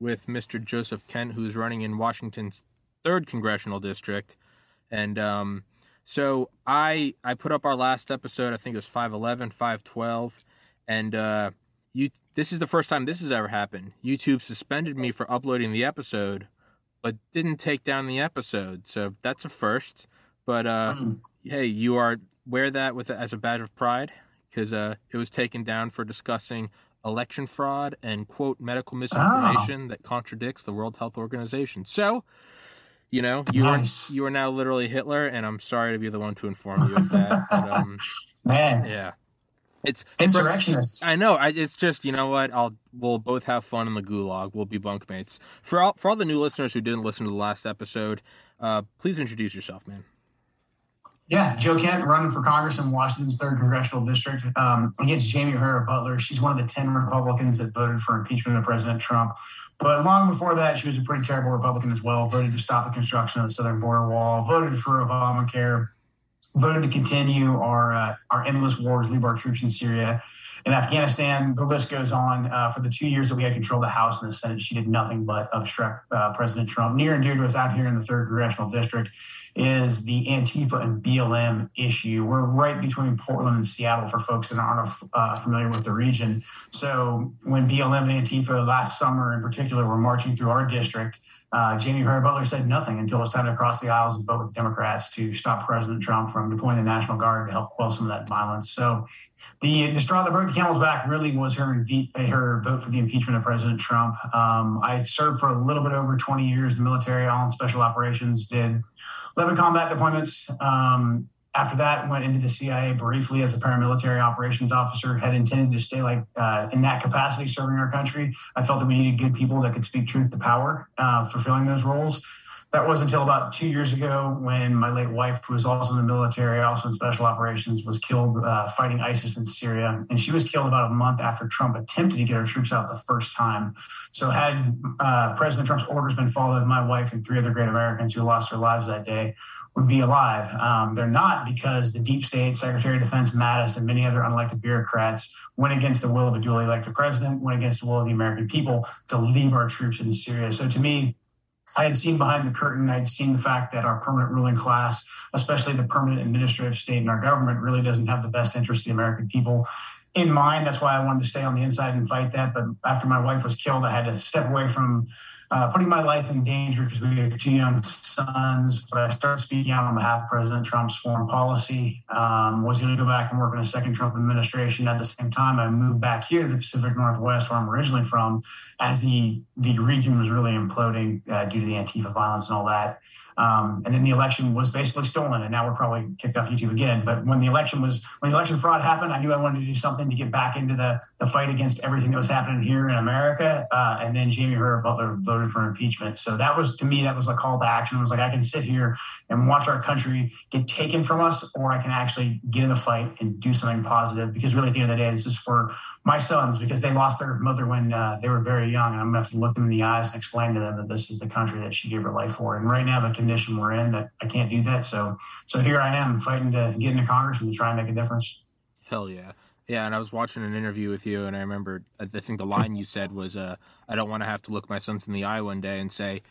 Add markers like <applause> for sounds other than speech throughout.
with Mr. Joseph Kent, who's running in Washington's third congressional district, and um, so I I put up our last episode. I think it was 511, 512, and uh, you. This is the first time this has ever happened. YouTube suspended me for uploading the episode, but didn't take down the episode. So that's a first. But uh, mm. hey, you are wear that with as a badge of pride because uh, it was taken down for discussing election fraud and quote medical misinformation oh. that contradicts the World Health Organization. So, you know, you nice. are you are now literally Hitler, and I'm sorry to be the one to inform you of that. But, um, <laughs> Man, yeah, it's insurrectionists. I know. I, it's just you know what? I'll we'll both have fun in the gulag. We'll be bunkmates. For all for all the new listeners who didn't listen to the last episode, uh, please introduce yourself, man. Yeah, Joe Kent running for Congress in Washington's third congressional district um, against Jaime Herrera Beutler. She's one of the 10 Republicans that voted for impeachment of President Trump. But long before that, she was a pretty terrible Republican as well. Voted to stop the construction of the southern border wall, voted for Obamacare, voted to continue our uh, our endless wars, leave our troops in Syria, in Afghanistan, the list goes on. Uh, for the two years that we had control of the House and the Senate, she did nothing but obstruct uh, President Trump. Near and dear to us out here in the third congressional district is the Antifa and BLM issue. We're right between Portland and Seattle for folks that aren't uh, familiar with the region. So when BLM and Antifa last summer, in particular, were marching through our district, uh, Jaime Herrera Beutler said nothing until it was time to cross the aisles and vote with the Democrats to stop President Trump from deploying the National Guard to help quell some of that violence. So the, the straw that broke the camel's back really was her her vote for the impeachment of President Trump. Um, I served for a little bit over 20 years in the military, all in special operations, did 11 combat deployments. Um, after that, went into the CIA briefly as a paramilitary operations officer. Had intended to stay like uh, in that capacity, serving our country. I felt that we needed good people that could speak truth to power, uh, fulfilling those roles. That was until about two years ago when my late wife, who was also in the military, also in special operations, was killed uh, fighting ISIS in Syria. And she was killed about a month after Trump attempted to get our troops out the first time. So, had uh, President Trump's orders been followed, my wife and three other great Americans who lost their lives that day would be alive. Um, they're not because the deep state, Secretary of Defense Mattis, and many other unelected bureaucrats went against the will of a duly elected president, went against the will of the American people to leave our troops in Syria. So to me, I had seen behind the curtain, I'd seen the fact that our permanent ruling class, especially the permanent administrative state in our government, really doesn't have the best interest of the American people in mind. That's why I wanted to stay on the inside and fight that. But after my wife was killed, I had to step away from uh, putting my life in danger because we have two young sons. But I started speaking out on behalf of President Trump's foreign policy. Um, was going to go back and work in a second Trump administration. At the same time, I moved back here the Pacific Northwest, where I'm originally from, as the the region was really imploding uh, due to the Antifa violence and all that. Um, and then the election was basically stolen, and now we're probably kicked off YouTube again. But when the election was when the election fraud happened, I knew I wanted to do something to get back into the the fight against everything that was happening here in America. Uh, and then Jaime Herrera Beutler voted for impeachment, so that was to me that was a call to action. It was like I can sit here and watch our country get taken from us, or I can actually get in the fight and do something positive. Because really, at the end of the day, this is for my sons because they lost their mother when uh, they were very young, and I'm gonna have to look them in the eyes and explain to them that this is the country that she gave her life for. And right now, the condition we're in that I can't do that. So so here I am fighting to get into Congress and to try and make a difference. Hell yeah. Yeah, and I was watching an interview with you, and I remember I think the line you said was, uh, "I don't want to have to look my sons in the eye one day and say,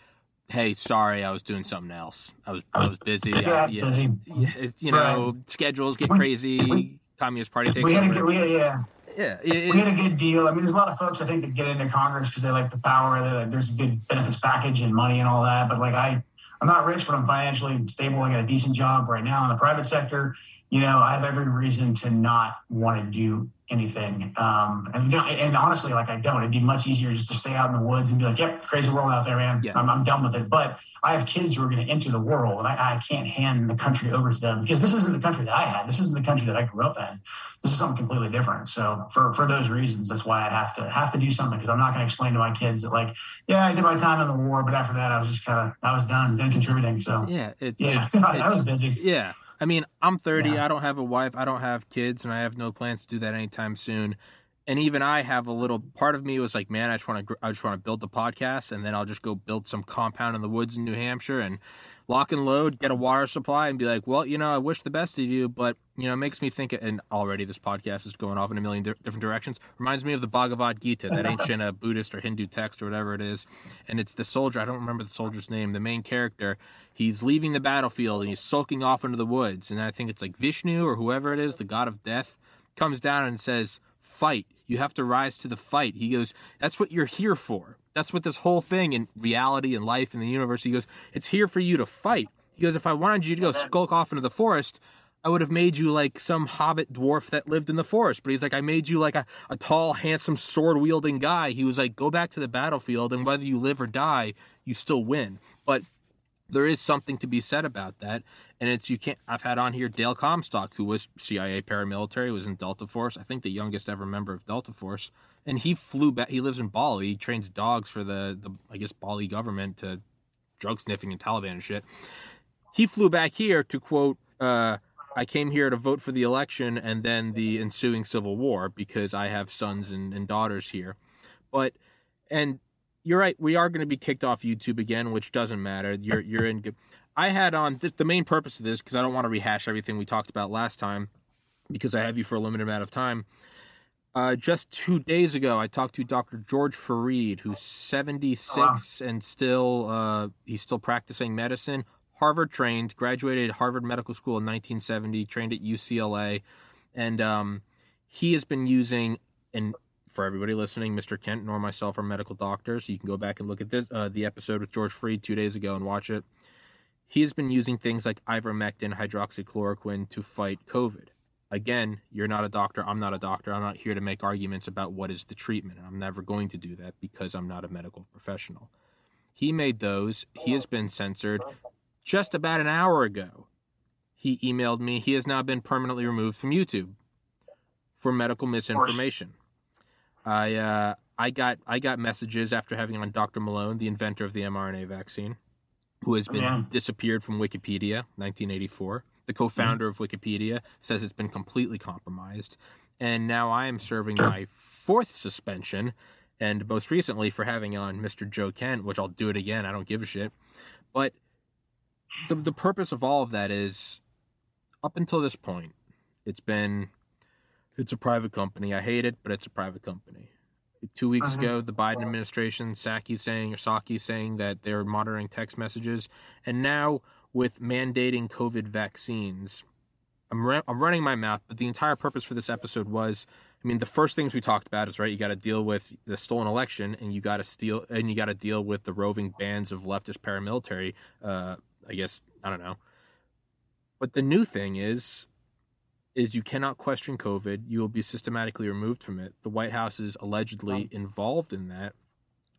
hey, sorry, I was doing something else. I was I was busy. Yeah, I, was yeah, busy. Yeah, <laughs> you know, right. schedules get crazy. We, Communist Party takes we had over. A, we yeah, yeah, it, we had a good deal. I mean, there's a lot of folks I think that get into Congress because they like the power. That there's a good benefits package and money and all that. But like I, I'm not rich, but I'm financially stable. I got a decent job right now in the private sector. You know, I have every reason to not want to do anything. Um, and, and honestly, like I don't. It'd be much easier just to stay out in the woods and be like, "Yep, crazy world out there, man. Yeah. I'm, I'm done with it." But I have kids who are going to enter the world, and I, I, can't hand the country over to them because this isn't the country that I had. This isn't the country that I grew up in. This is something completely different. So for for those reasons, that's why I have to have to do something because I'm not going to explain to my kids that like, yeah, I did my time in the war, but after that, I was just kind of I was done, done contributing. So yeah, it, yeah, <laughs> I was busy. Yeah. I mean, I'm 30. Yeah. I don't have a wife. I don't have kids, and I have no plans to do that anytime soon. And even I have a little part of me was like, man, I just want to, I just want to build the podcast, and then I'll just go build some compound in the woods in New Hampshire and lock and load, get a water supply, and be like, well, you know, I wish the best of you, but you know, it makes me think. And already this podcast is going off in a million di- different directions. Reminds me of the Bhagavad Gita, that ancient uh, Buddhist or Hindu text or whatever it is. And it's the soldier. I don't remember the soldier's name. The main character he's leaving the battlefield and he's sulking off into the woods. And I think it's like Vishnu or whoever it is, the god of death, comes down and says, Fight. You have to rise to the fight. He goes, That's what you're here for. That's what this whole thing in reality and life in the universe, he goes, It's here for you to fight. He goes, If I wanted you to go skulk off into the forest, I would have made you like some hobbit dwarf that lived in the forest. But he's like, I made you like a, a tall, handsome, sword wielding guy. He was like, Go back to the battlefield, and whether you live or die, you still win. But there is something to be said about that. And it's you can't. I've had on here Dale Comstock, who was CIA paramilitary, was in Delta Force. I think the youngest ever member of Delta Force, and he flew back. He lives in Bali. He trains dogs for the the I guess Bali government to drug sniffing and Taliban and shit. He flew back here to quote. Uh, I came here to vote for the election and then the ensuing civil war because I have sons and, and daughters here. But and you're right. We are going to be kicked off YouTube again, which doesn't matter. You're you're in good. I had on this, the main purpose of this because I don't want to rehash everything we talked about last time because I have you for a limited amount of time. Uh, just two days ago, I talked to Dr. George Fareed, who's 76 oh, wow. and still uh, he's still practicing medicine. Harvard trained, graduated Harvard Medical School in 1970, trained at UCLA, and um, he has been using and for everybody listening, Mr. Kent nor myself are medical doctors. You can go back and look at this uh, the episode with George Fareed two days ago and watch it. He has been using things like ivermectin, hydroxychloroquine to fight COVID. Again, you're not a doctor. I'm not a doctor. I'm not here to make arguments about what is the treatment. I'm never going to do that because I'm not a medical professional. He made those. He has been censored just about an hour ago. He emailed me. He has now been permanently removed from YouTube for medical misinformation. I uh, I got I got messages after having on Dr. Malone, the inventor of the mRNA vaccine, who has been yeah. disappeared from Wikipedia, 1984. The co-founder mm-hmm. of Wikipedia says it's been completely compromised, and now I am serving my fourth suspension, and most recently for having on Mr. Joe Kent, which I'll do it again. I don't give a shit. But the the purpose of all of that is, up until this point, it's been it's a private company. I hate it, but it's a private company. Two weeks uh-huh. ago, the Biden administration, Psaki saying or Psaki saying that they're monitoring text messages, and now with mandating COVID vaccines, I'm ra- I'm running my mouth. But the entire purpose for this episode was, I mean, the first things we talked about is right. You got to deal with the stolen election, and you got to steal, and you got to deal with the roving bands of leftist paramilitary. Uh, I guess I don't know. But the new thing is is you cannot question COVID. You will be systematically removed from it. The White House is allegedly involved in that.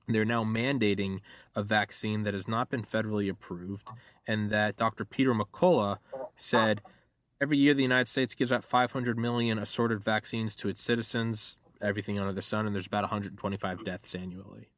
They're now mandating a vaccine that has not been federally approved, and that Dr. Peter McCullough said every year the United States gives out 500 million assorted vaccines to its citizens, everything under the sun, and there's about 125 deaths annually.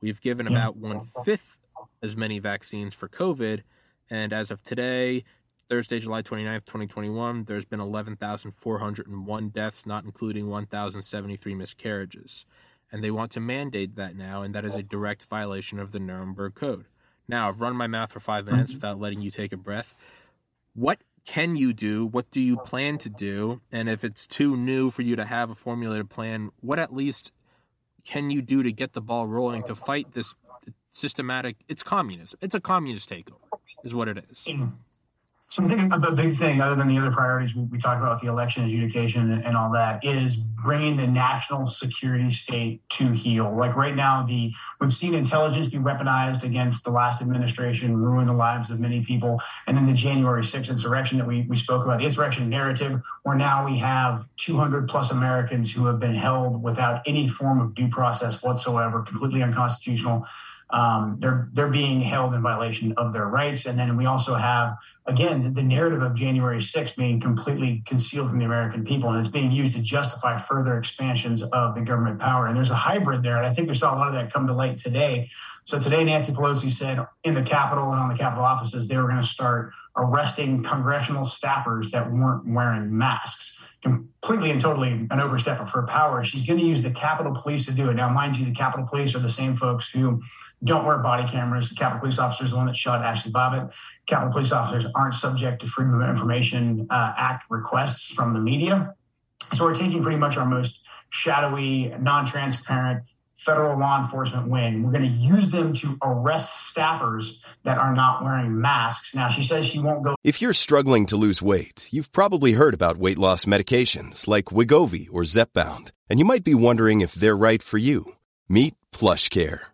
We've given about one fifth as many vaccines for COVID, and as of today, Thursday, July 29th, 2021, there's been 11,401 deaths, not including 1,073 miscarriages. And they want to mandate that now, and that is a direct violation of the Nuremberg Code. Now, I've run my mouth for five minutes mm-hmm. without letting you take a breath. What can you do? What do you plan to do? And if it's too new for you to have a formulated plan, what at least can you do to get the ball rolling to fight this systematic? It's communism. It's a communist takeover, is what it is. So I'm thinking a big thing, other than the other priorities we, talked about, the election adjudication and, and, all that, is bringing the national security state to heel. Like right now, the we've seen intelligence be weaponized against the last administration, ruin the lives of many people, and then the January 6th insurrection that we, we spoke about, the insurrection narrative, where now we have 200 plus Americans who have been held without any form of due process whatsoever, completely unconstitutional um, they're they're being held in violation of their rights. And then we also have again the narrative of January 6th being completely concealed from the American people, and it's being used to justify further expansions of the government power. And there's a hybrid there, and I think we saw a lot of that come to light today. So today, Nancy Pelosi said in the Capitol and on the Capitol offices they were going to start arresting congressional staffers that weren't wearing masks completely and totally an overstep of her power. She's going to use the Capitol Police to do it. Now, mind you, the Capitol Police are the same folks who don't wear body cameras. The Capitol Police officer is the one that shot Ashli Babbitt. Capitol Police officers aren't subject to Freedom of Information uh, Act requests from the media. So we're taking pretty much our most shadowy, non-transparent federal law enforcement wing. We're going to use them to arrest staffers that are not wearing masks. Now, she says she won't go. If you're struggling to lose weight, you've probably heard about weight loss medications like Wegovy or Zepbound, and you might be wondering if they're right for you. Meet PlushCare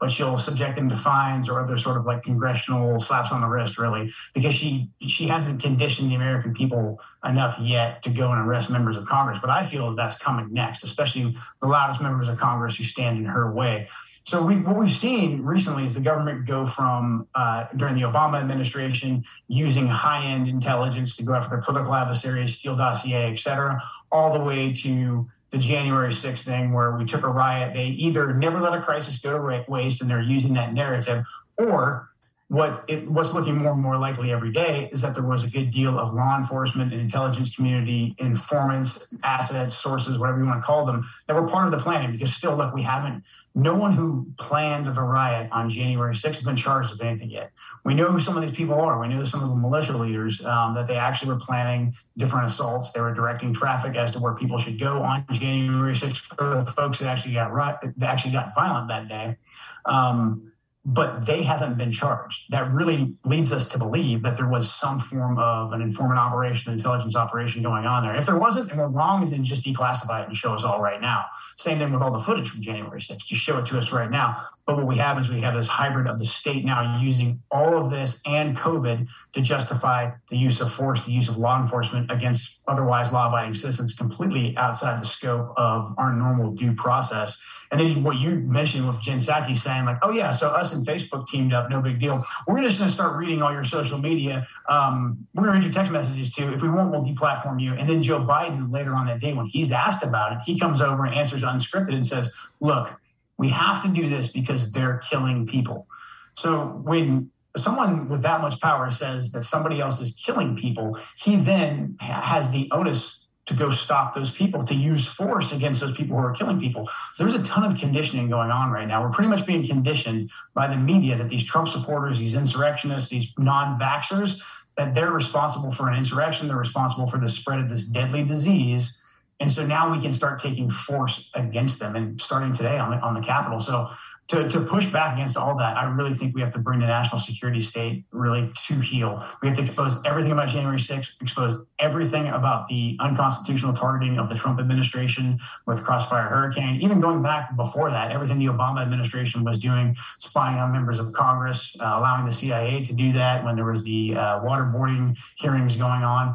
but she'll subject them to fines or other sort of like congressional slaps on the wrist, really, because she she hasn't conditioned the American people enough yet to go and arrest members of Congress. But I feel that's coming next, especially the loudest members of Congress who stand in her way. So we, what we've seen recently is the government go from uh, during the Obama administration using high-end intelligence to go after their political adversaries, Steele dossier, et cetera, all the way to the January 6th thing where we took a riot. They either never let a crisis go to waste and they're using that narrative, or what it, what's looking more and more likely every day is that there was a good deal of law enforcement and intelligence community informants, assets, sources, whatever you want to call them, that were part of the planning. Because still, look, we haven't. No one who planned the riot on January 6th has been charged with anything yet. We know who some of these people are. We know some of the militia leaders um, that they actually were planning different assaults. They were directing traffic as to where people should go on January 6th for the folks that actually got that actually got violent that day. Um, but they haven't been charged. That really leads us to believe that there was some form of an informant operation, intelligence operation going on there. If there wasn't, and we're wrong, then just declassify it and show us all right now. Same thing with all the footage from January 6th. Just show it to us right now. But what we have is we have this hybrid of the state now using all of this and COVID to justify the use of force, the use of law enforcement against otherwise law abiding citizens completely outside the scope of our normal due process. And then what you mentioned with Jen Psaki saying, like, oh, yeah, so us and Facebook teamed up, no big deal. We're just going to start reading all your social media. Um, we're going to read your text messages too. If we won't, we'll deplatform you. And then Joe Biden, later on that day, when he's asked about it, he comes over and answers unscripted and says, look, we have to do this because they're killing people. So when someone with that much power says that somebody else is killing people, he then has the onus to go stop those people, to use force against those people who are killing people. So there's a ton of conditioning going on right now. We're pretty much being conditioned by the media that these Trump supporters, these insurrectionists, these non vaxxers, that they're responsible for an insurrection, they're responsible for the spread of this deadly disease. And so now we can start taking force against them and starting today on the, on the Capitol. So to, to push back against all that, I really think we have to bring the national security state really to heel. We have to expose everything about January 6th, expose everything about the unconstitutional targeting of the Trump administration with Crossfire Hurricane, even going back before that, everything the Obama administration was doing, spying on members of Congress, uh, allowing the CIA to do that when there was the uh, waterboarding hearings going on.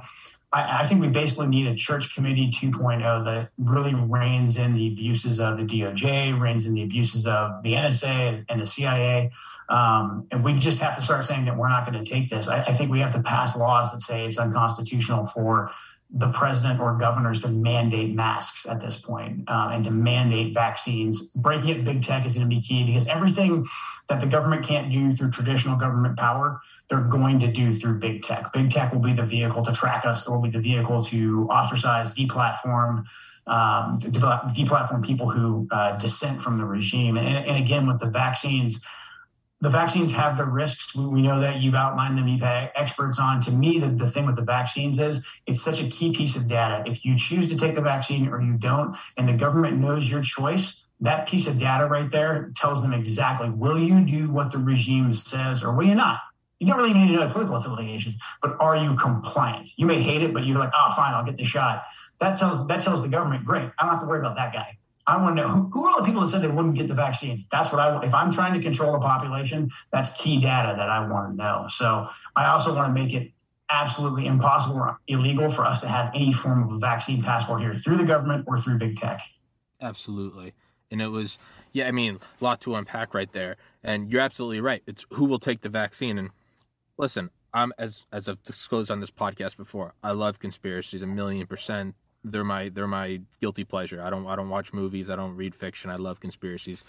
I, I, think we basically need a church committee 2.0 that really reins in the abuses of the DOJ, reins in the abuses of the NSA and the CIA. Um, and we just have to start saying that we're not going to take this. I, I, think we have to pass laws that say it's unconstitutional for the president or governors to mandate masks at this point, uh, and to mandate vaccines. Breaking up big tech is going to be key because everything that the government can't do through traditional government power, they're going to do through big tech. Big tech will be the vehicle to track us, it will be the vehicle to ostracize, deplatform, um, deplatform people who uh, dissent from the regime. And, and again, with the vaccines, the vaccines have their risks. We know that you've outlined them. You've had experts on. To me, the, the thing with the vaccines is it's such a key piece of data. If you choose to take the vaccine or you don't, and the government knows your choice, that piece of data right there tells them exactly will you do what the regime says or will you not? You don't really need to know political affiliation, but are you compliant? You may hate it, but you're like, oh, fine, I'll get the shot. That tells that tells the government, great, I don't have to worry about that guy. I want to know who, are all the people that said they wouldn't get the vaccine. That's what I. If I'm trying to control the population, that's key data that I want to know. So I also want to make it absolutely impossible or illegal for us to have any form of a vaccine passport here through the government or through big tech. Absolutely. And it was, yeah, I mean, a lot to unpack right there. And you're absolutely right. It's who will take the vaccine. And listen, I'm as as I've disclosed on this podcast before, I love conspiracies a million percent they're my they're my guilty pleasure. I don't I don't watch movies. I don't read fiction. I love conspiracies,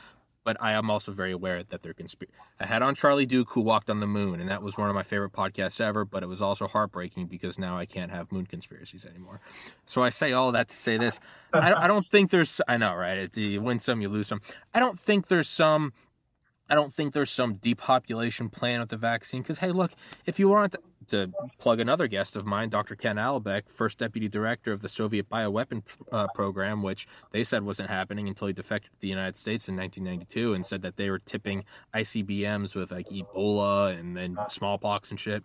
but I am also very aware that they're conspiracy. I had on Charlie Duke who walked on the moon, and that was one of my favorite podcasts ever. But it was also heartbreaking because now I can't have moon conspiracies anymore. So I say all that to say this: I, I don't think there's. I know, right? You win some, you lose some. I don't think there's some I don't think there's some depopulation plan with the vaccine. Because, hey, look, if you want to plug another guest of mine, Dr. Ken Alibek, first deputy director of the Soviet bioweapon uh, program, which they said wasn't happening until he defected to the United States in 1992 and said that they were tipping ICBMs with like Ebola and then smallpox and shit.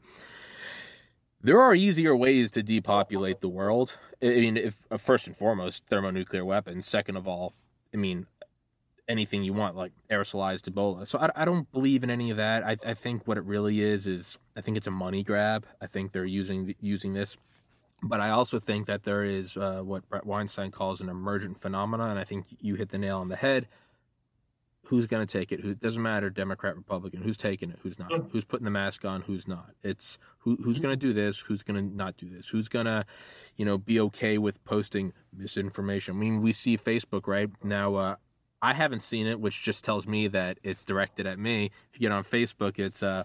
There are easier ways to depopulate the world. I mean, if uh, first and foremost, thermonuclear weapons. Second of all, I mean, anything you want, like aerosolized Ebola. So I, I don't believe in any of that. I, I think what it really is is I think it's a money grab. I think they're using using this, but I also think that there is uh, what Bret Weinstein calls an emergent phenomena, and I think you hit the nail on the head. Who's going to take it? Who doesn't matter, Democrat, Republican. Who's taking it? Who's not? Who's putting the mask on? Who's not? It's who, who's going to do this? Who's going to not do this? Who's going to, you know, be okay with posting misinformation? I mean, we see Facebook right now. Uh, I haven't seen it, which just tells me that it's directed at me. If you get on Facebook, it's uh,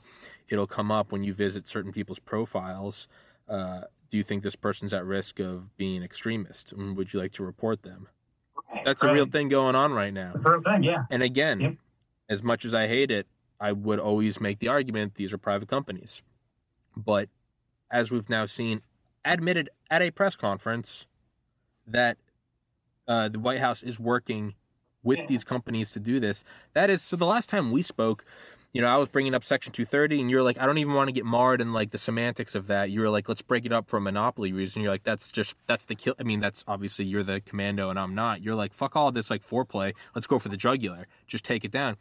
it'll come up when you visit certain people's profiles. Uh, do you think this person's at risk of being extremist? And would you like to report them? That's right. a real thing going on right now. That's a real thing, yeah. And again, yep. as much as I hate it, I would always make the argument these are private companies. But as we've now seen, admitted at a press conference that uh, the White House is working with yeah. these companies to do this. That is so. The last time we spoke, you know, I was bringing up Section 230, and you're like, I don't even want to get marred in like the semantics of that. You were like, let's break it up for a monopoly reason. You're like, that's just that's the kill. I mean, that's obviously you're the commando and I'm not. You're like, fuck all this like foreplay. Let's go for the jugular. Just take it down.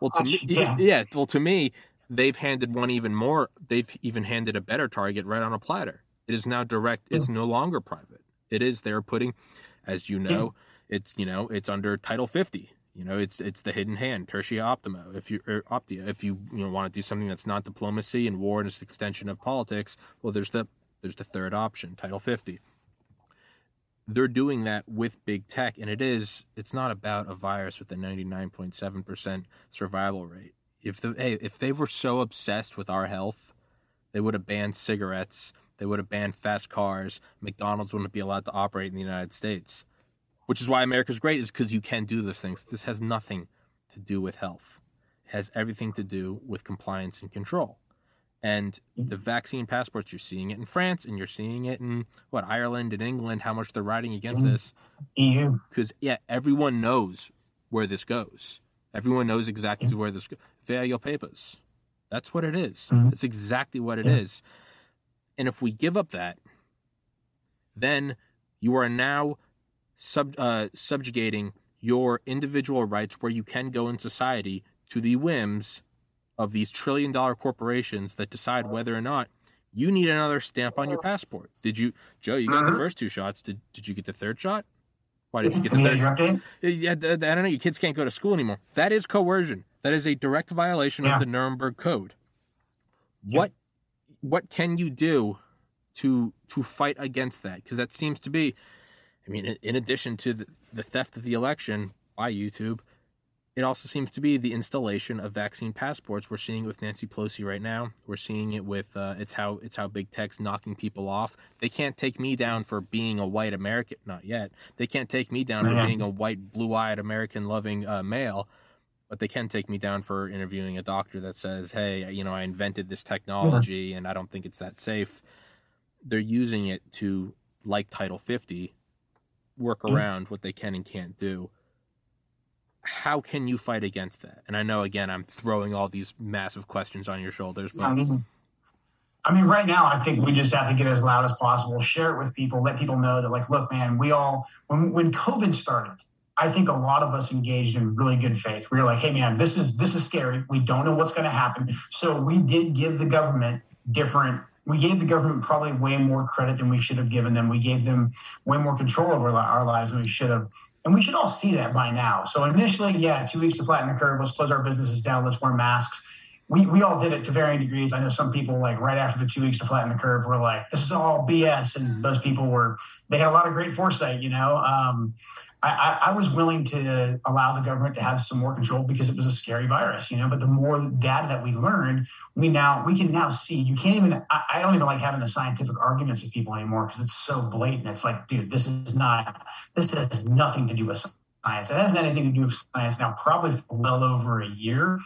Well, to me, yeah. <laughs> yeah. Well, to me, they've handed one even more. They've even handed a better target right on a platter. It is now direct. It's no longer private. It is. They're putting, as you know. Yeah it's you know it's under Title 50. You know, it's it's the hidden hand, tertia optima. If you or optia, if you you know want to do something that's not diplomacy and war and it's extension of politics, well, there's the there's the third option, Title 50. They're doing that with big tech, and it is it's not about a virus with a 99.7% survival rate. If the hey, if they were so obsessed with our health, they would have banned cigarettes. They would have banned fast cars. McDonald's wouldn't be allowed to operate in the United States which is why America's great is because you can do those things. This has nothing to do with health. It has everything to do with compliance and control. And the vaccine passports, you're seeing it in France and you're seeing it in what Ireland and England, how much they're riding against mm-hmm. this. EU. Because yeah, everyone knows where this goes. Everyone knows exactly where this goes. Your papers. That's what it is. Mm-hmm. That's exactly what it yeah. is. And if we give up that, then you are now sub, uh, subjugating your individual rights where you can go in society to the whims of these trillion dollar corporations that decide whether or not you need another stamp on your passport. Did you, Joe? You got the mm-hmm. first two shots. Did Did you get the third shot? Why did you get the third? Yeah, I don't know. Your kids can't go to school anymore. That is coercion. That is a direct violation yeah. of the Nuremberg Code. What What can you do to to fight against that because that seems to be I mean in addition to the, the theft of the election by YouTube it also seems to be the installation of vaccine passports. We're seeing it with Nancy Pelosi right now. We're seeing it with uh, it's how it's how big tech's knocking people off. They can't take me down for being a white American. Not yet. They can't take me down for being a white, blue-eyed American loving uh, male. But they can take me down for interviewing a doctor that says, "Hey, you know, I invented this technology, yeah. and I don't think it's that safe." They're using it to, like Title 50, work mm-hmm. around what they can and can't do how can you fight against that? And I know again I'm throwing all these massive questions on your shoulders. But... I mean, I mean, right now I think we just have to get as loud as possible, share it with people, let people know that like, look, man, we all when when COVID started, I think a lot of us engaged in really good faith. We were like, hey man, this is this is scary. We don't know what's going to happen. So we did give the government different we gave the government probably way more credit than we should have given them. We gave them way more control over our lives than we should have. And we should all see that by now. So initially, yeah, two weeks to flatten the curve. Let's close our businesses down. Let's wear masks. We, we all did it to varying degrees. I know some people like right after the two weeks to flatten the curve were like, this is all BS. And those people were, they had a lot of great foresight, you know? Um, I, I, was willing to allow the government to have some more control because it was a scary virus, you know. But the more data that we learned, we now we can now see. You can't even. I, I don't even like having the scientific arguments with people anymore because it's so blatant. It's like, dude, this is not. This has nothing to do with science. It hasn't anything to do with science now. Probably for well over a year,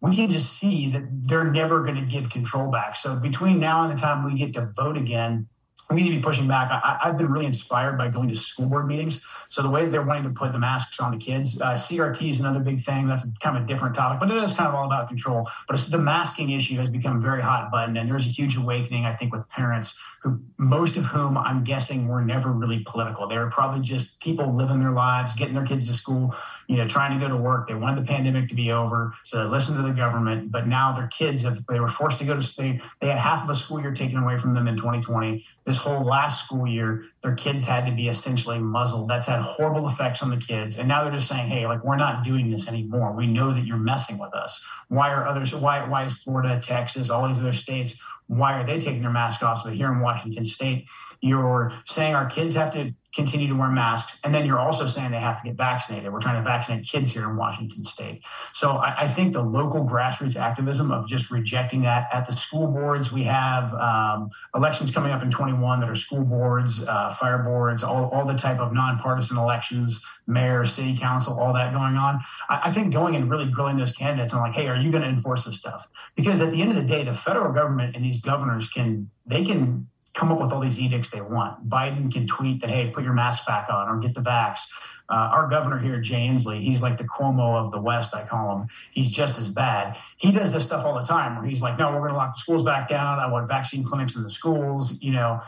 we can just see that they're never going to give control back. So between now and the time we get to vote again we need to be pushing back. I, have been really inspired by going to school board meetings. So the way they're wanting to put the masks on the kids, uh, CRT is another big thing. That's kind of a different topic, but it is kind of all about control. But the masking issue has become very hot button, and there's a huge awakening, I think, with parents who, most of whom I'm guessing were never really political. They were probably just people living their lives, getting their kids to school, you know, trying to go to work. They wanted the pandemic to be over, so they listened to the government. But now their kids have they were forced to go to state. They had half of the school year taken away from them in 2020. This whole last school year, their kids had to be essentially muzzled. That's had horrible effects on the kids. And now they're just saying, hey, like, we're not doing this anymore. We know that you're messing with us. Why are others, why, why is Florida, Texas, all these other states, why are they taking their mask off? But here in Washington state, you're saying our kids have to continue to wear masks. And then you're also saying they have to get vaccinated. We're trying to vaccinate kids here in Washington state. So I, I think the local grassroots activism of just rejecting that at the school boards, we have um, elections coming up in 21 that are school boards, uh, fire boards, all, all the type of nonpartisan elections, mayor, city council, all that going on. I, I think going and really grilling those candidates and like, hey, are you going to enforce this stuff? Because at the end of the day, the federal government and these governors can, they can come up with all these edicts they want. Biden can tweet that, hey, put your mask back on or get the vax. Uh, our governor here, Jay Inslee, he's like the Cuomo of the West, I call him. He's just as bad. He does this stuff all the time where he's like, no, we're going to lock the schools back down. I want vaccine clinics in the schools. You know,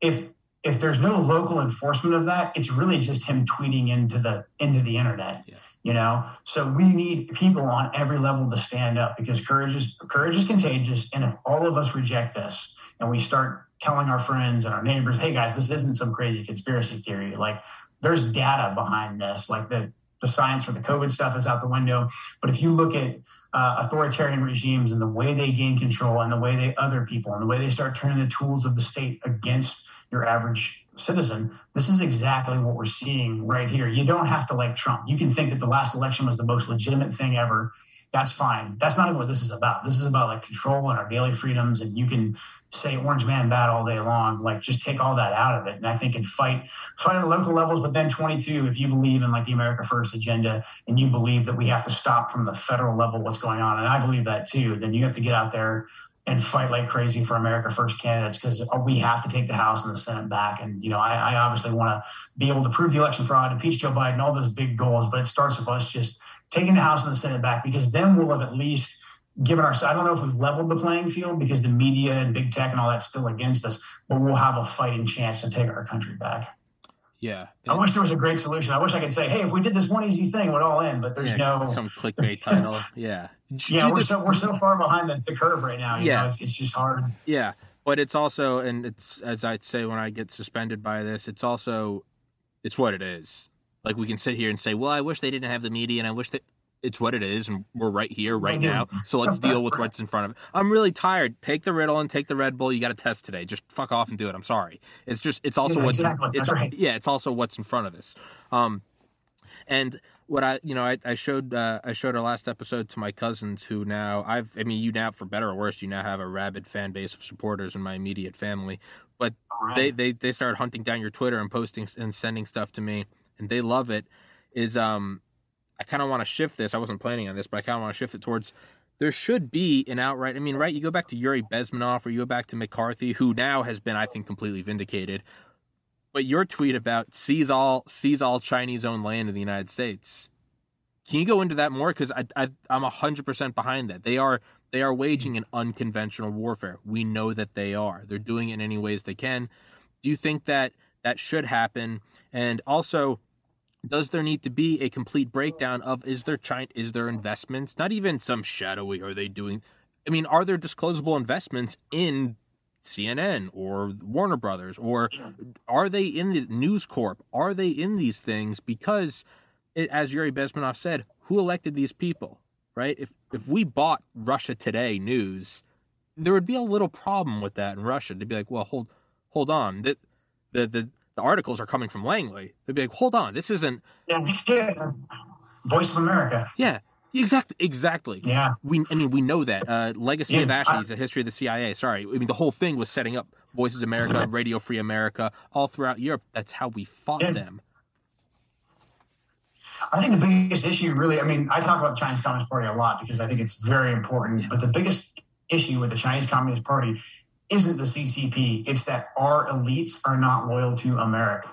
if if there's no local enforcement of that, it's really just him tweeting into the into the internet. Yeah. You know, so we need people on every level to stand up because courage is courage is contagious. And if all of us reject this and we start telling our friends and our neighbors, hey guys, this isn't some crazy conspiracy theory. Like there's data behind this. Like the the science for the COVID stuff is out the window. But if you look at uh, authoritarian regimes and the way they gain control and the way they other people and the way they start turning the tools of the state against your average citizen, this is exactly what we're seeing right here. You don't have to like Trump. You can think that the last election was the most legitimate thing ever that's fine. That's not even what this is about. This is about like control and our daily freedoms. And you can say orange man bad all day long. Like just take all that out of it. And I think and fight, fight at local levels. But then 22, if you believe in like the America First agenda and you believe that we have to stop from the federal level what's going on, and I believe that too, then you have to get out there and fight like crazy for America First candidates because uh, we have to take the House and the Senate back. And, you know, I, I obviously want to be able to prove the election fraud, impeach Joe Biden, all those big goals. But it starts with us just taking the House and the Senate back because then we'll have at least given our I don't know if we've leveled the playing field because the media and big tech and all that's still against us, but we'll have a fighting chance to take our country back. Yeah. I wish there was a great solution. I wish I could say, hey, if we did this one easy thing, we'd all end, but there's yeah, no some clickbait title. <laughs> Yeah. yeah, we're so we're so far behind the, the curve right now. yeah. Know, it's, it's just hard. Yeah. But it's also and it's as I say when I get suspended by this, it's also it's what it is. Like we can sit here and say, "Well, I wish they didn't have the media, and I wish that." it's what it is, and we're right here, right now. So let's deal with what's in front of it. I'm really tired. Take the riddle and take the Red Bull. You got a test today. Just fuck off and do it. I'm sorry. It's just it's also Yeah, what's exactly. it's, right. yeah, it's also what's in front of us. Um, and what I you know I, I showed uh, I showed our last episode to my cousins who now I've I mean you now for better or worse you now have a rabid fan base of supporters in my immediate family, but they they they started hunting down your Twitter and posting and sending stuff to me and they love it. Is um I kind of want to shift this. I wasn't planning on this, but I kind of want to shift it towards there should be an outright. I mean, right? You go back to Yuri Bezmenov or you go back to McCarthy, who now has been, I think, completely vindicated. But your tweet about seize all seize all Chinese owned land in the United States. Can you go into that more? Because I, I I'm hundred percent behind that. They are they are waging an unconventional warfare. We know that they are. They're doing it in any ways they can. Do you think that that should happen? And also, does there need to be a complete breakdown of is there China is there investments? Not even some shadowy. Are they doing? I mean, are there disclosable investments in CNN or Warner Brothers or are they in the News Corp? Are they in these things because, it, as Yuri Bezmenov said, who elected these people? Right? If if we bought Russia Today news, there would be a little problem with that in Russia. They'd be like, well, hold hold on, the the the, the articles are coming from Langley. They'd be like, hold on, this isn't. Yeah. <laughs> Voice of America. Yeah, exactly, exactly. Yeah. We, I mean, we know that. Uh, Legacy Yeah, of Ashley I- a history of the CIA. Sorry, I mean the whole thing was setting up Voices of America, Radio Free America, all throughout Europe. That's how we fought Yeah. them. I think the biggest issue, really, I mean, I talk about the Chinese Communist Party a lot because I think it's very important. But the biggest issue with the Chinese Communist Party isn't the CCP; it's that our elites are not loyal to America.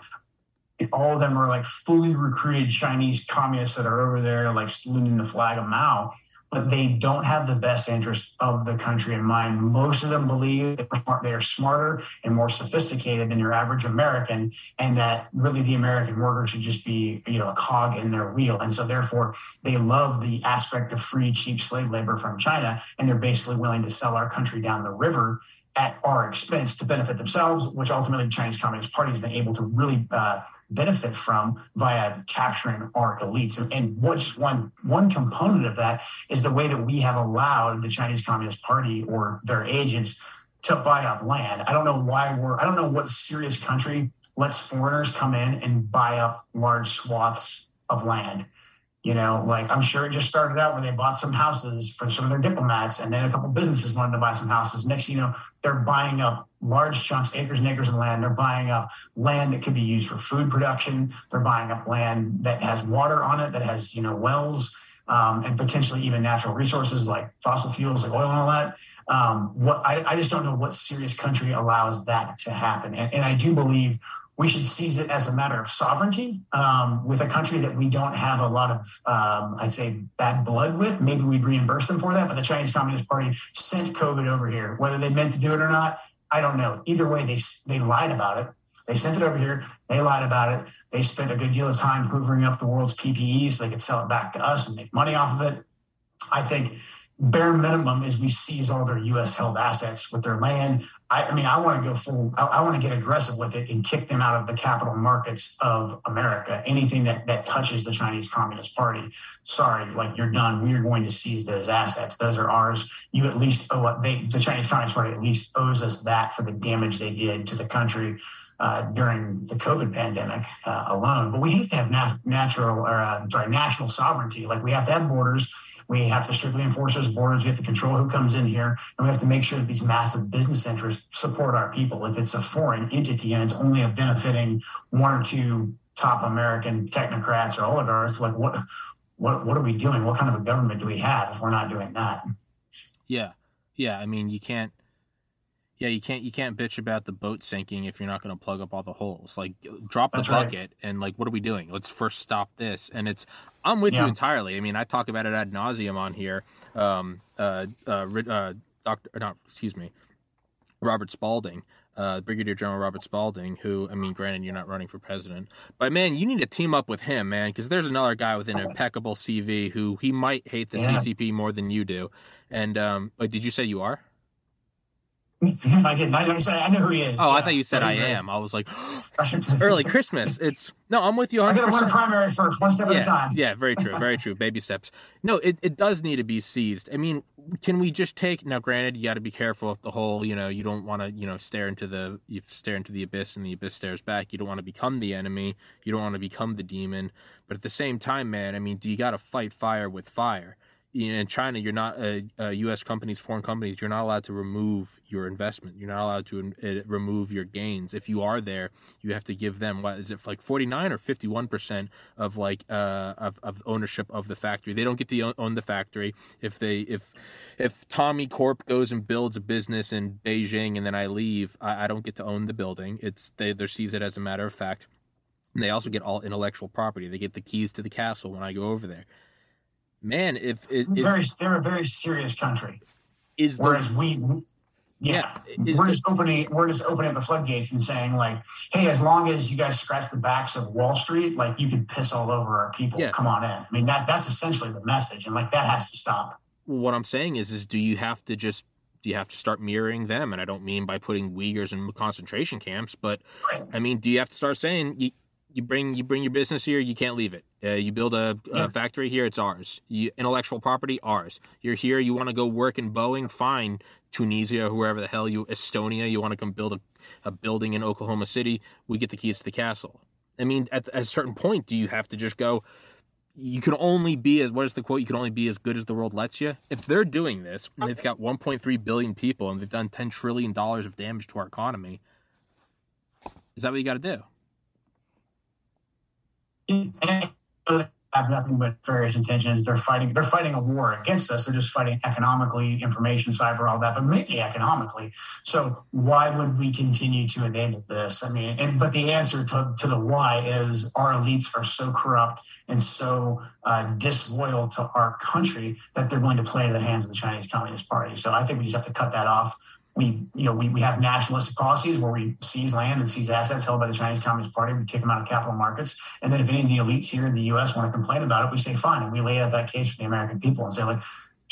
All of them are like fully recruited Chinese communists that are over there, like saluting the flag of Mao. But they don't have the best interest of the country in mind. Most of them believe they are smarter and more sophisticated than your average American, and that really the American worker should just be, you know, a cog in their wheel. And so therefore they love the aspect of free, cheap slave labor from China, and they're basically willing to sell our country down the river at our expense to benefit themselves, which ultimately the Chinese Communist Party has been able to really uh, benefit from via capturing our elites. And, and what's one one component of that is the way that we have allowed the Chinese Communist Party or their agents to buy up land. I don't know why we're I don't know what serious country lets foreigners come in and buy up large swaths of land. You know, like I'm sure it just started out where they bought some houses for some of their diplomats, and then a couple businesses wanted to buy some houses. Next, you know, they're buying up large chunks, acres and acres of land. They're buying up land that could be used for food production. They're buying up land that has water on it, that has you know wells, um, and potentially even natural resources like fossil fuels, like oil and all that. Um, what I, I just don't know what serious country allows that to happen, and, and I do believe we should seize it as a matter of sovereignty um, with a country that we don't have a lot of, um, I'd say, bad blood with. Maybe we'd reimburse them for that. But the Chinese Communist Party sent COVID over here. Whether they meant to do it or not, I don't know. Either way, they they lied about it. They sent it over here. They lied about it. They spent a good deal of time hoovering up the world's PPE so they could sell it back to us and make money off of it. I think bare minimum is we seize all their U.S. held assets with their land. I, I mean, I want to go full. I, I want to get aggressive with it and kick them out of the capital markets of America. Anything that that touches the Chinese Communist Party, sorry, like you're done. We are going to seize those assets. Those are ours. You at least owe they the Chinese Communist Party at least owes us that for the damage they did to the country. Uh, during the COVID pandemic uh, alone, but we have to have nat- natural, or uh, sorry, national sovereignty. Like we have to have borders. We have to strictly enforce those borders. We have to control who comes in here, and we have to make sure that these massive business interests support our people. If it's a foreign entity and it's only benefiting one or two top American technocrats or oligarchs, like what, what, what are we doing? What kind of a government do we have if we're not doing that? Yeah, yeah. I mean, you can't. Yeah, you can't you can't bitch about the boat sinking if you're not going to plug up all the holes. Like, drop the That's right. bucket and like, what are we doing? Let's first stop this. And it's I'm with you entirely. I mean, I talk about it ad nauseum on here. Um, uh, uh, uh, Doctor, not excuse me, Robert Spalding, uh, Brigadier General Robert Spalding, who, I mean, granted, you're not running for president, but man, you need to team up with him, man, because there's another guy with an <laughs> impeccable CV who he might hate the Yeah. CCP more than you do. And, um, did you say you are? Mm-hmm. I didn't. I, said, I know who he is. Oh, yeah. I thought you said I am. I was like, <laughs> early Christmas. It's no, I'm with you. 100%. I got to win a primary first, one step yeah, at a time. Yeah, very true. Very <laughs> true. Baby steps. No, it, it does need to be seized. I mean, can we just take now? Granted, you got to be careful of the whole. You know, you don't want to you know stare into the you stare into the abyss and the abyss stares back. You don't want to become the enemy. You don't want to become the demon. But at the same time, man, I mean, do you got to fight fire with fire? In China, you're not uh, U.S. companies, foreign companies. You're not allowed to remove your investment. You're not allowed to uh, remove your gains. If you are there, you have to give them what is it like 49 or 51 percent of like uh, of, of ownership of the factory. They don't get to own the factory if they if if Tommy Corp goes and builds a business in Beijing and then I leave, I, I don't get to own the building. It's they they seize it as a matter of fact. And they also get all intellectual property. They get the keys to the castle when I go over there man, if, if very, they're a very serious country. Is the, whereas we, yeah, yeah we're the, just opening, we're just opening the floodgates and saying like, hey, as long as you guys scratch the backs of Wall Street, like you can piss all over our people. Yeah. Come on in. I mean that that's essentially the message, and like that has to stop. What I'm saying is, is do you have to just do you have to start mirroring them? And I don't mean by putting Uyghurs in concentration camps, but right. I mean, do you have to start saying you, you bring you bring your business here, you can't leave it. Uh, you build a, a, factory here, it's ours. You, intellectual property, ours. You're here, you want to go work in Boeing, fine. Tunisia, whoever the hell you, Estonia, you want to come build a, a building in Oklahoma City, we get the keys to the castle. I mean, at, at a certain point, do you have to just go? You can only be as what is the quote? You can only be as good as the world lets you. If they're doing this, and they've got 1.3 billion people, and they've done 10 trillion dollars of damage to our economy, is that what you got to do? Have nothing but various intentions. They're fighting. They're fighting a war against us. They're just fighting economically, information, cyber, all that, but mainly economically. So why would we continue to enable this? I mean, and, but the answer to, to the why is our elites are so corrupt and so uh, disloyal to our country that they're willing to play into the hands of the Chinese Communist Party. So I think we just have to cut that off we, you know, we, we have nationalistic policies where we seize land and seize assets held by the Chinese Communist Party. We kick them out of capital markets. And then if any of the elites here in the U.S. want to complain about it, we say fine. And we lay out that case for the American people and say, like,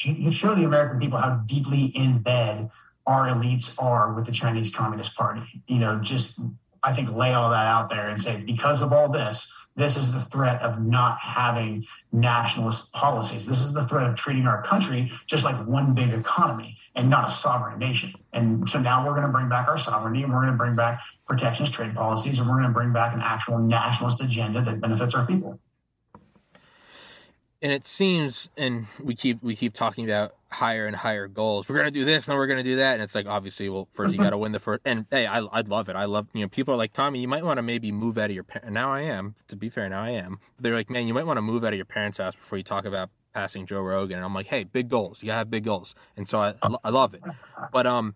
you show the American people how deeply in bed our elites are with the Chinese Communist Party. You know, just, I think, lay all that out there and say, because of all this, this is the threat of not having nationalist policies. This is the threat of treating our country just like one big economy and not a sovereign nation. And so now we're going to bring back our sovereignty and we're going to bring back protectionist trade policies and we're going to bring back an actual nationalist agenda that benefits our people. And it seems and we keep we keep talking about higher and higher goals. We're gonna do this and we're gonna do that and it's like obviously well first you mm-hmm. gotta win the first and hey I, I love it. I love you know people are like tommy you might want to maybe move out of your and now i am to be fair now i am. They're like man you might want to move out of your parents house before you talk about passing joe rogan and i'm like hey big goals. You gotta have big goals. And so i, I love it. But um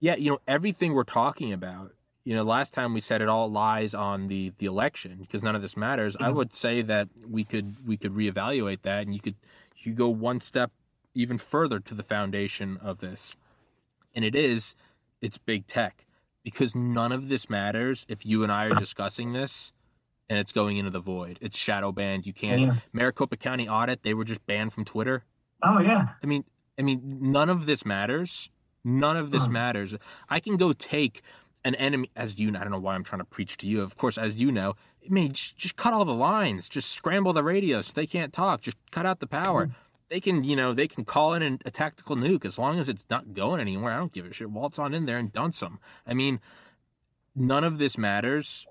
yeah you know everything we're talking about you know, last time we said it all lies on the the election because none of this matters. I would say that we could we could reevaluate that, and you could you go one step even further to the foundation of this, and it is it's big tech because none of this matters if you and I are discussing this and it's going into the void. It's shadow banned. You can't. Yeah. Maricopa County audit. They were just banned from Twitter. Oh yeah. I mean, I mean, none of this matters. None of this matters. I can go take an enemy, as you know, I don't know why I'm trying to preach to you. Of course, as you know, it may just, just cut all the lines, just scramble the radio so they can't talk, just cut out the power. Mm-hmm. They can, you know, they can call in a, a tactical nuke as long as it's not going anywhere. I don't give a shit. Waltz on in there and dunce them. I mean, none of this matters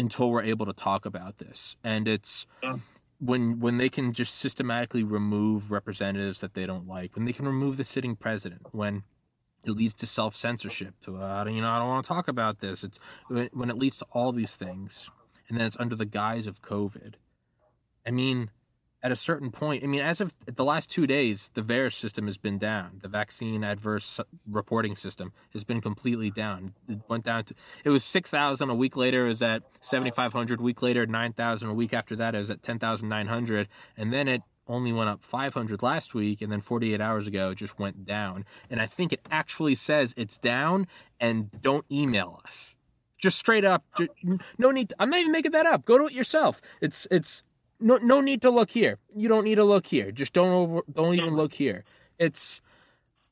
until we're able to talk about this, and it's. Yeah when when they can just systematically remove representatives that they don't like, when they can remove the sitting president, when it leads to self censorship. To uh, you know, I don't want to talk about this. It's when it leads to all these things, and then it's under the guise of COVID. I mean, at a certain point, I mean, as of the last two days, the VAERS system has been down. The vaccine adverse reporting system has been completely down. It went down to it was six thousand a week later. It was at seventy five hundred. A week later, nine thousand. A week after that, it was at ten thousand nine hundred. And then it only went up 500 last week and then 48 hours ago it just went down and i think it actually says it's down and don't email us just straight up just, no need to, i'm not even making that up go to it yourself it's it's no no need to look here you don't need to look here just don't over don't even look here it's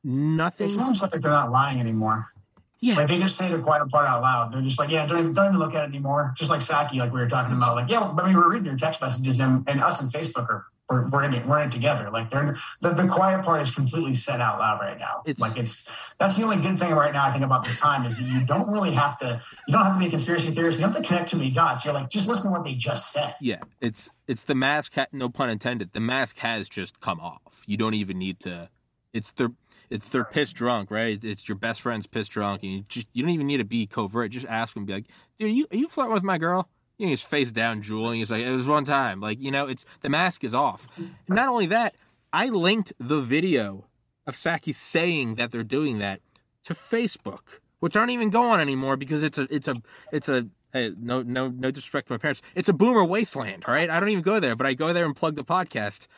nothing it sounds like they're not lying anymore Yeah. Like they just say the quiet part out loud. They're just like, yeah, don't even, don't even look at it anymore. Just like Psaki, like we were talking about. Like, yeah, but we were reading your text messages and, and us and Facebook are we're, we're in it we're in it together. Like they're the, the quiet part is completely said out loud right now. It's, like it's that's the only good thing right now i think about this time is you don't really have to you don't have to be a conspiracy theorist. You don't have to connect too many dots you're like just listen to what they just said. Yeah it's it's the mask ha- no pun intended the mask has just come off. You don't even need to it's their it's their piss drunk right? It's your best friend's piss drunk and you just you don't even need to be covert. Just ask them be like dude are you, are you flirting with my girl you know, face down, drooling. He's like, it was one time. Like, you know, it's the mask is off. And not only that, I linked the video of Psaki saying that they're doing that to Facebook, which aren't even going anymore because it's a it's a it's a hey, no no no disrespect to my parents. It's a boomer wasteland, right? I don't even go there, but I go there and plug the podcast.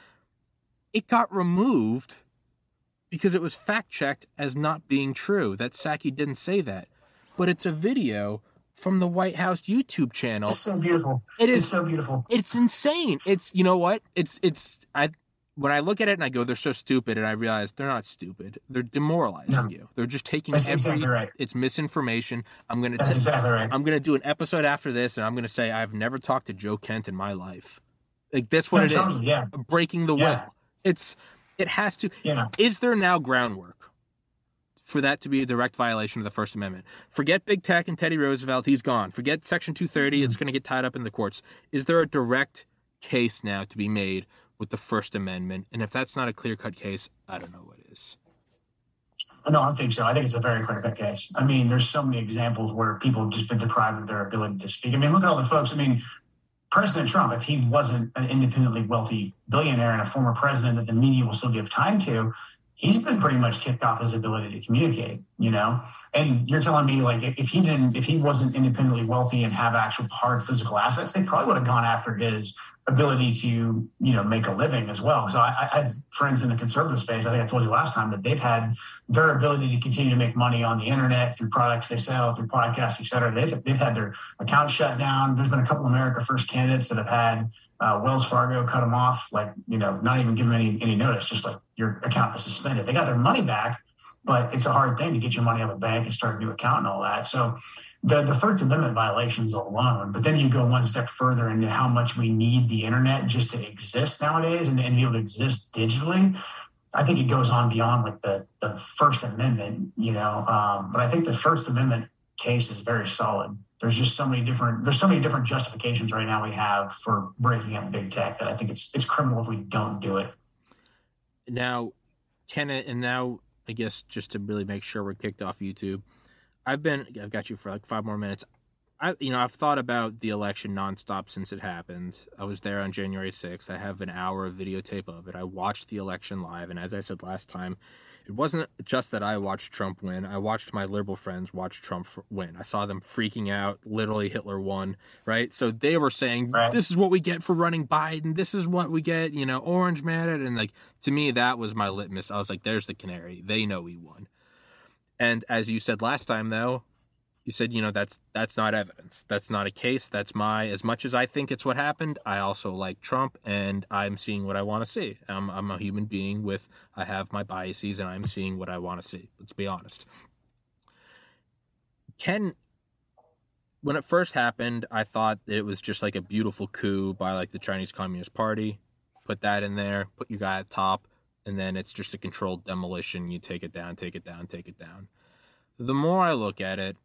It got removed because it was fact checked as not being true. That Psaki didn't say that. But it's a video from the White House YouTube channel. It's so beautiful. It is it's so beautiful. It's insane. It's you know what? It's it's I when I look at it and I go, they're so stupid, and I realize they're not stupid. They're demoralizing no. you. They're just taking That's every, exactly right. It's misinformation. I'm gonna. That's t- exactly right. I'm gonna do an episode after this, and I'm gonna say I've never talked to Joe Kent in my life. Like that's what no, it is. Yeah. Breaking the yeah. will. It's it has to. Yeah. Is there now groundwork? For that to be a direct violation of the First Amendment. Forget big tech and Teddy Roosevelt, he's gone. Forget Section 230, mm-hmm. it's going to get tied up in the courts. Is there a direct case now to be made with the First Amendment? And if that's not a clear cut case, I don't know what is. No, I don't think so. I think it's a very clear cut case. I mean, there's so many examples where people have just been deprived of their ability to speak. I mean, look at all the folks. I mean, President Trump, if he wasn't an independently wealthy billionaire and a former president that the media will still give time to, he's been pretty much kicked off his ability to communicate, you know? And you're telling me like if he didn't, if he wasn't independently wealthy and have actual hard physical assets, they probably would have gone after his ability to, you know, make a living as well. So I, I have friends in the conservative space. I think I told you last time that they've had their ability to continue to make money on the internet through products they sell, through podcasts, et cetera. They've, they've had their accounts shut down. There's been a couple of America First candidates that have had uh, Wells Fargo cut them off, like, you know, not even give them any, any notice, just like your account is suspended. They got their money back, but it's a hard thing to get your money out of the bank and start a new account and all that. So the, the First Amendment violations alone, but then you go one step further into how much we need the internet just to exist nowadays and, and be able to exist digitally. I think it goes on beyond like the, the First Amendment, you know, um, but I think the First Amendment case is very solid there's just so many different there's so many different justifications right now we have for breaking up big tech that I think it's it's criminal if we don't do it. Now, it and now I guess just to really make sure we're kicked off YouTube, I've been I've got you for like five more minutes. I you know I've thought about the election nonstop since it happened. I was there on January 6th. I have an hour of videotape of it. I watched the election live, and as I said last time, it wasn't just that I watched Trump win. I watched my liberal friends watch Trump win. I saw them freaking out. Literally, Hitler won, right? So they were saying, right. "This is what we get for running Biden. This is what we get." You know, Orange man and like to me, that was my litmus. I was like, "There's the canary. They know he won." And as you said last time, though, you said you know that's that's not evidence. That's not a case. That's my as much as i think it's what happened i also like trump and i'm seeing what i want to see. I'm, I'm a human being with i have my biases and i'm seeing what i want to see. Let's be honest. Ken when it first happened i thought it was just like a beautiful coup by like the chinese communist party. Put that in there put your guy at top and then it's just a controlled demolition. You take it down take it down take it down. The more i look at it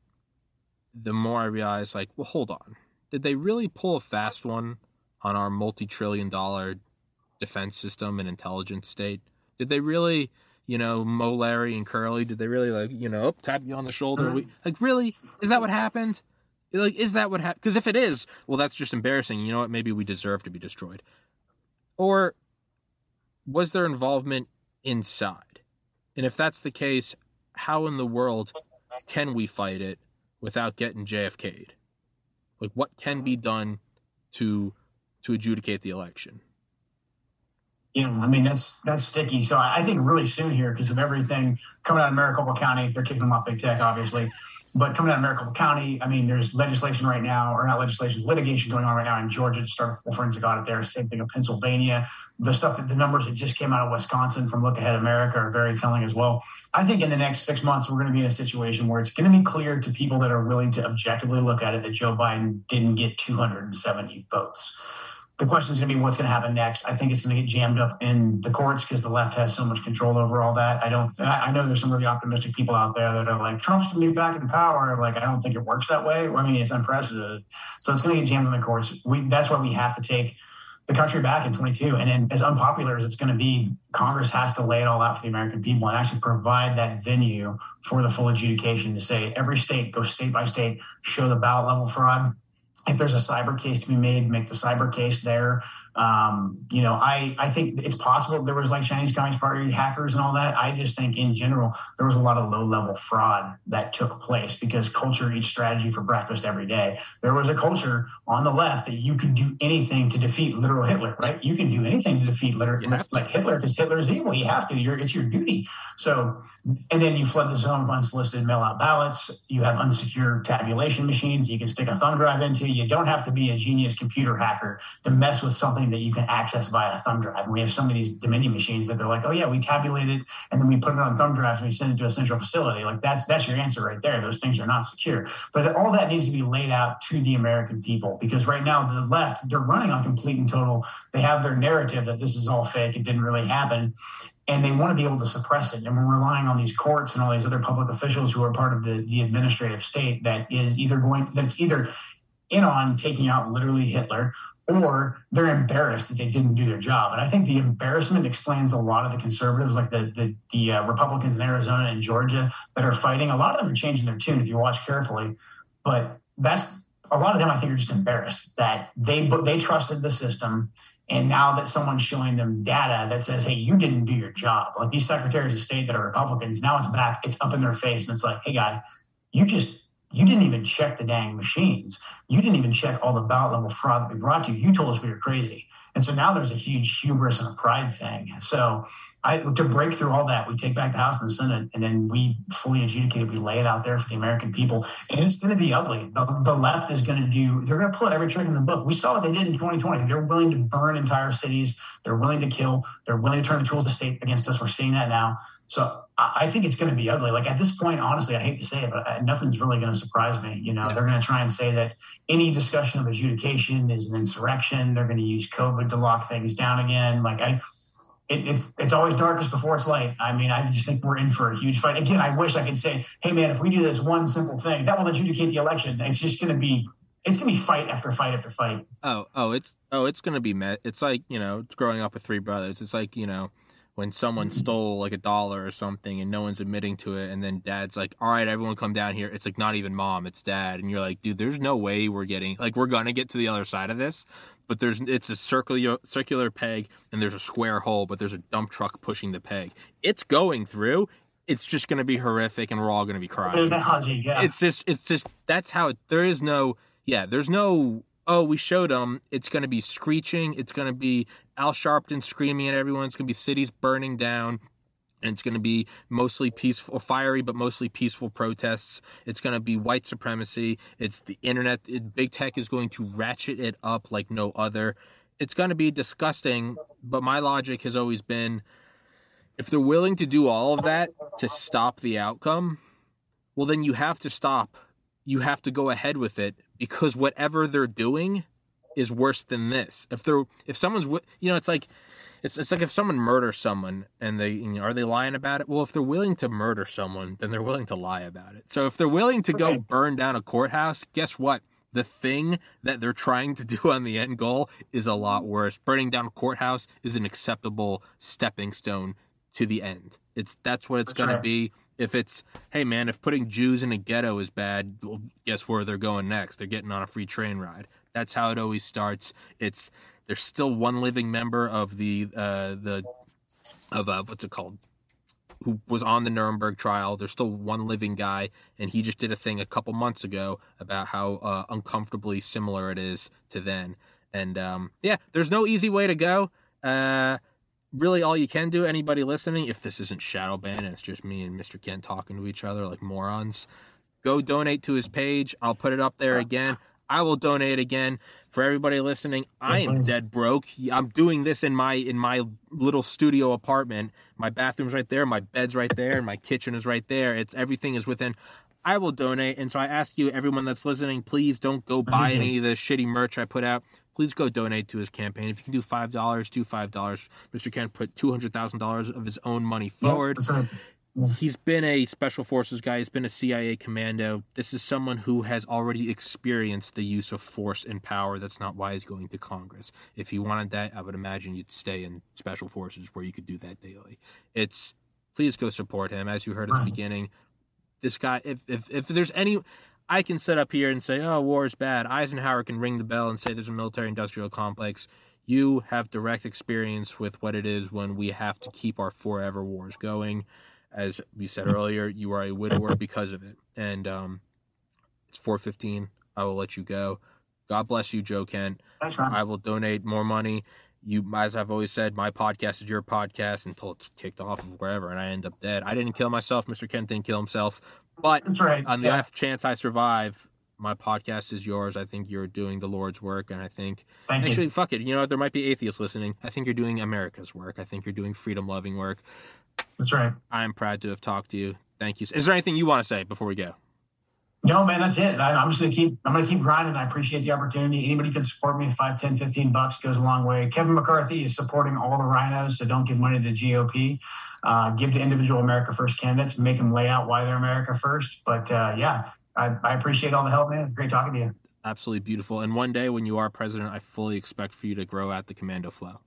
the more I realize, like, well, hold on. Did they really pull a fast one on our multi trillion dollar defense system and intelligence state? Did they really, you know, Moe Larry and Curly, did they really, like, you know, oh, tap you on the shoulder? We, like, really? Is that what happened? Like, is that what happened? Because if it is, well, that's just embarrassing. You know what? Maybe we deserve to be destroyed. Or was there involvement inside? And if that's the case, how in the world can we fight it without getting JFK'd? Like, what can be done to to adjudicate the election? Yeah, I mean that's that's sticky. So I think really soon here, because of everything coming out of Maricopa County, they're kicking them off big tech, obviously. But coming out of Maricopa County, I mean, there's legislation right now, or not legislation, litigation going on right now in Georgia to start a forensic audit there. Same thing in Pennsylvania. The stuff that the numbers that just came out of Wisconsin from Look Ahead America are very telling as well. I think in the next six months, we're going to be in a situation where it's going to be clear to people that are willing to objectively look at it that Joe Biden didn't get 270 votes the question is going to be what's going to happen next. I think it's going to get jammed up in the courts because the left has so much control over all that. I don't. I know there's some really optimistic people out there that are like Trump's going to be back in power. Like I don't think it works that way. I mean, it's unprecedented. So it's going to get jammed in the courts. We that's why we have to take the country back in 22. And then as unpopular as it's going to be, Congress has to lay it all out for the American people and actually provide that venue for the full adjudication to say every state go state by state, show the ballot level fraud if there's a cyber case to be made, make the cyber case there. Um, you know, I, I think it's possible there was like Chinese Communist Party hackers and all that. I just think in general, there was a lot of low level fraud that took place because culture eats strategy for breakfast every day. There was a culture on the left that you could do anything to defeat literal Hitler, right? You can do anything to defeat Hitler, like Hitler, because Hitler's evil. You have to, You're, it's your duty. So, and then you flood the zone of unsolicited mail out ballots. You have unsecured tabulation machines you can stick a thumb drive into. You don't have to be a genius computer hacker to mess with something that you can access via thumb drive. And we have some of these Dominion machines that they're like, oh yeah, we tabulate it and then we put it on thumb drives and we send it to a central facility. Like that's that's your answer right there. Those things are not secure. But all that needs to be laid out to the American people because right now the left they're running on complete and total. They have their narrative that this is all fake. It didn't really happen and they want to be able to suppress it. And we're relying on these courts and all these other public officials who are part of the, the administrative state that is either going that's either in on taking out literally Hitler, or they're embarrassed that they didn't do their job. And I think the embarrassment explains a lot of the conservatives, like the the, the uh, Republicans in Arizona and Georgia that are fighting. A lot of them are changing their tune if you watch carefully. But that's a lot of them. I think are just embarrassed that they they trusted the system. And now that someone's showing them data that says, hey, you didn't do your job, like these secretaries of state that are Republicans, now it's back, it's up in their face. And it's like, hey, guy, you just you didn't mm-hmm. even check the dang machines. You didn't even check all the ballot level fraud that we brought to you. You told us we were crazy. And so now there's a huge hubris and a pride thing. So I, to break through all that, we take back the House and the Senate, and then we fully adjudicate it. We lay it out there for the American people, and it's going to be ugly. The, the left is going to do. They're going to pull every trick in the book. We saw what they did in 2020. They're willing to burn entire cities. They're willing to kill. They're willing to turn the tools of the state against us. We're seeing that now. So I think it's going to be ugly. Like at this point, honestly, I hate to say it, but uh, nothing's really going to surprise me. You know, yeah. they're going to try and say that any discussion of adjudication is an insurrection. They're going to use COVID to lock things down again. Like I, it, it's, it's always darkest before it's light. I mean, I just think we're in for a huge fight. Again, I wish I could say, hey man, if we do this one simple thing, that will adjudicate the election. It's just going to be, it's going to be fight after fight after fight. Oh, oh, it's oh, it's going to be met. It's like you know, it's growing up with three brothers. It's like you know when someone stole like a dollar or something and no one's admitting to it and then dad's like all right everyone come down here. It's like not even mom it's dad and you're like dude there's no way we're getting like we're gonna get to the other side of this but there's it's a circular circular peg and there's a square hole but there's a dump truck pushing the peg. It's going through. It's just going to be horrific and we're all going to be crying. it's just it's just that's how it, there is no yeah there's no oh, we showed them. It's going to be screeching. It's going to be Al Sharpton screaming at everyone. It's going to be cities burning down. And it's going to be mostly peaceful, fiery, but mostly peaceful protests. It's going to be white supremacy. It's the internet. It, big tech is going to ratchet it up like no other. It's going to be disgusting. But my logic has always been if they're willing to do all of that to stop the outcome, well, then you have to stop. You have to go ahead with it because whatever they're doing is worse than this. If they're if someone's you know it's like it's it's like if someone murders someone and they you know, are they lying about it? Well, if they're willing to murder someone, then they're willing to lie about it. So if they're willing to go burn down a courthouse, guess what? The thing that they're trying to do on the end goal is a lot mm-hmm. worse. Burning down a courthouse is an acceptable stepping stone to the end. It's that's what it's going to be if it's hey man if putting jews in a ghetto is bad well, guess where they're going next they're getting on a free train ride that's how it always starts it's there's still one living member of the uh the of uh what's it called who was on the Nuremberg trial. There's still one living guy, and he just did a thing a couple months ago about how uh, uncomfortably similar it is to then. And um, yeah, there's no easy way to go. Uh, really all you can do, anybody listening, if this isn't shadow ban and it's just me and Mr. Kent talking to each other like morons, go donate to his page. I'll put it up there again. I will donate again for everybody listening. I am dead broke. I'm doing this in my in my little studio apartment. My bathroom's right there, my bed's right there, and my kitchen is right there. It's everything is within. I will donate, and so I ask you, everyone that's listening, please don't go buy any of the shitty merch I put out. Please go donate to his campaign. If you can do five dollars, do five dollars. Mr. Kent put two hundred thousand dollars of his own money forward. He's been a special forces guy. He's been a CIA commando. This is someone who has already experienced the use of force and power. That's not why he's going to Congress. If he wanted that, I would imagine you'd stay in special forces where you could do that daily. It's please go support him. As you heard at the beginning, this guy. If if if there's any, I can sit up here and say, "Oh, war is bad." Eisenhower can ring the bell and say there's a military-industrial complex. You have direct experience with what it is when we have to keep our forever wars going as we said earlier, you are a widower because of it. And um, it's 415. I will let you go. God bless you, Joe Kent. Thanks, man. I will donate more money. You, as I've always said, my podcast is your podcast until it's kicked off of wherever, and I end up dead. I didn't kill myself. Mr. Kent didn't kill himself. But That's right. on the Yeah. off chance I survive, my podcast is yours. I think you're doing the Lord's work, and I think Thank you. actually, fuck it. You know, there might be atheists listening. I think you're doing America's work. I think you're doing freedom loving work. That's right. I'm proud to have talked to you. Thank you. Is there anything you want to say before we go? No, man, that's it. I, I'm just gonna keep. I'm gonna keep grinding. I appreciate the opportunity. Anybody can support me. 5, 10, 15 bucks goes a long way. Kevin McCarthy is supporting all the RINOs, so don't give money to the GOP. Uh, give to individual America First candidates. Make them lay out why they're America First. But uh, yeah, I, I appreciate all the help, man. It's great talking to you. Absolutely beautiful. And one day when you are president, I fully expect for you to grow out the commando flow.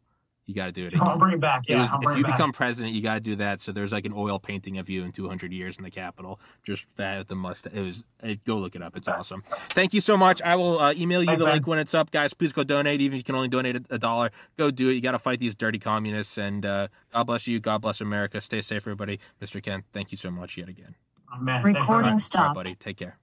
You got to do it again. I'll bring it back. It Yeah, was- I'll bring if you it back. become president, you got to do that. So there's like an oil painting of you in 200 years in the Capitol. Just that the mustache. It was. It, go look it up. It's awesome. Thank you so much. I will uh, email you Thanks, the man. link when it's up, guys. Please go donate. Even if you can only donate a, a dollar, go do it. You got to fight these dirty communists. And uh, God bless you. God bless America. Stay safe, everybody. Mr. Kent, thank you so much yet again. Oh, man, thank you very Recording much. All right, stopped. buddy. Take care.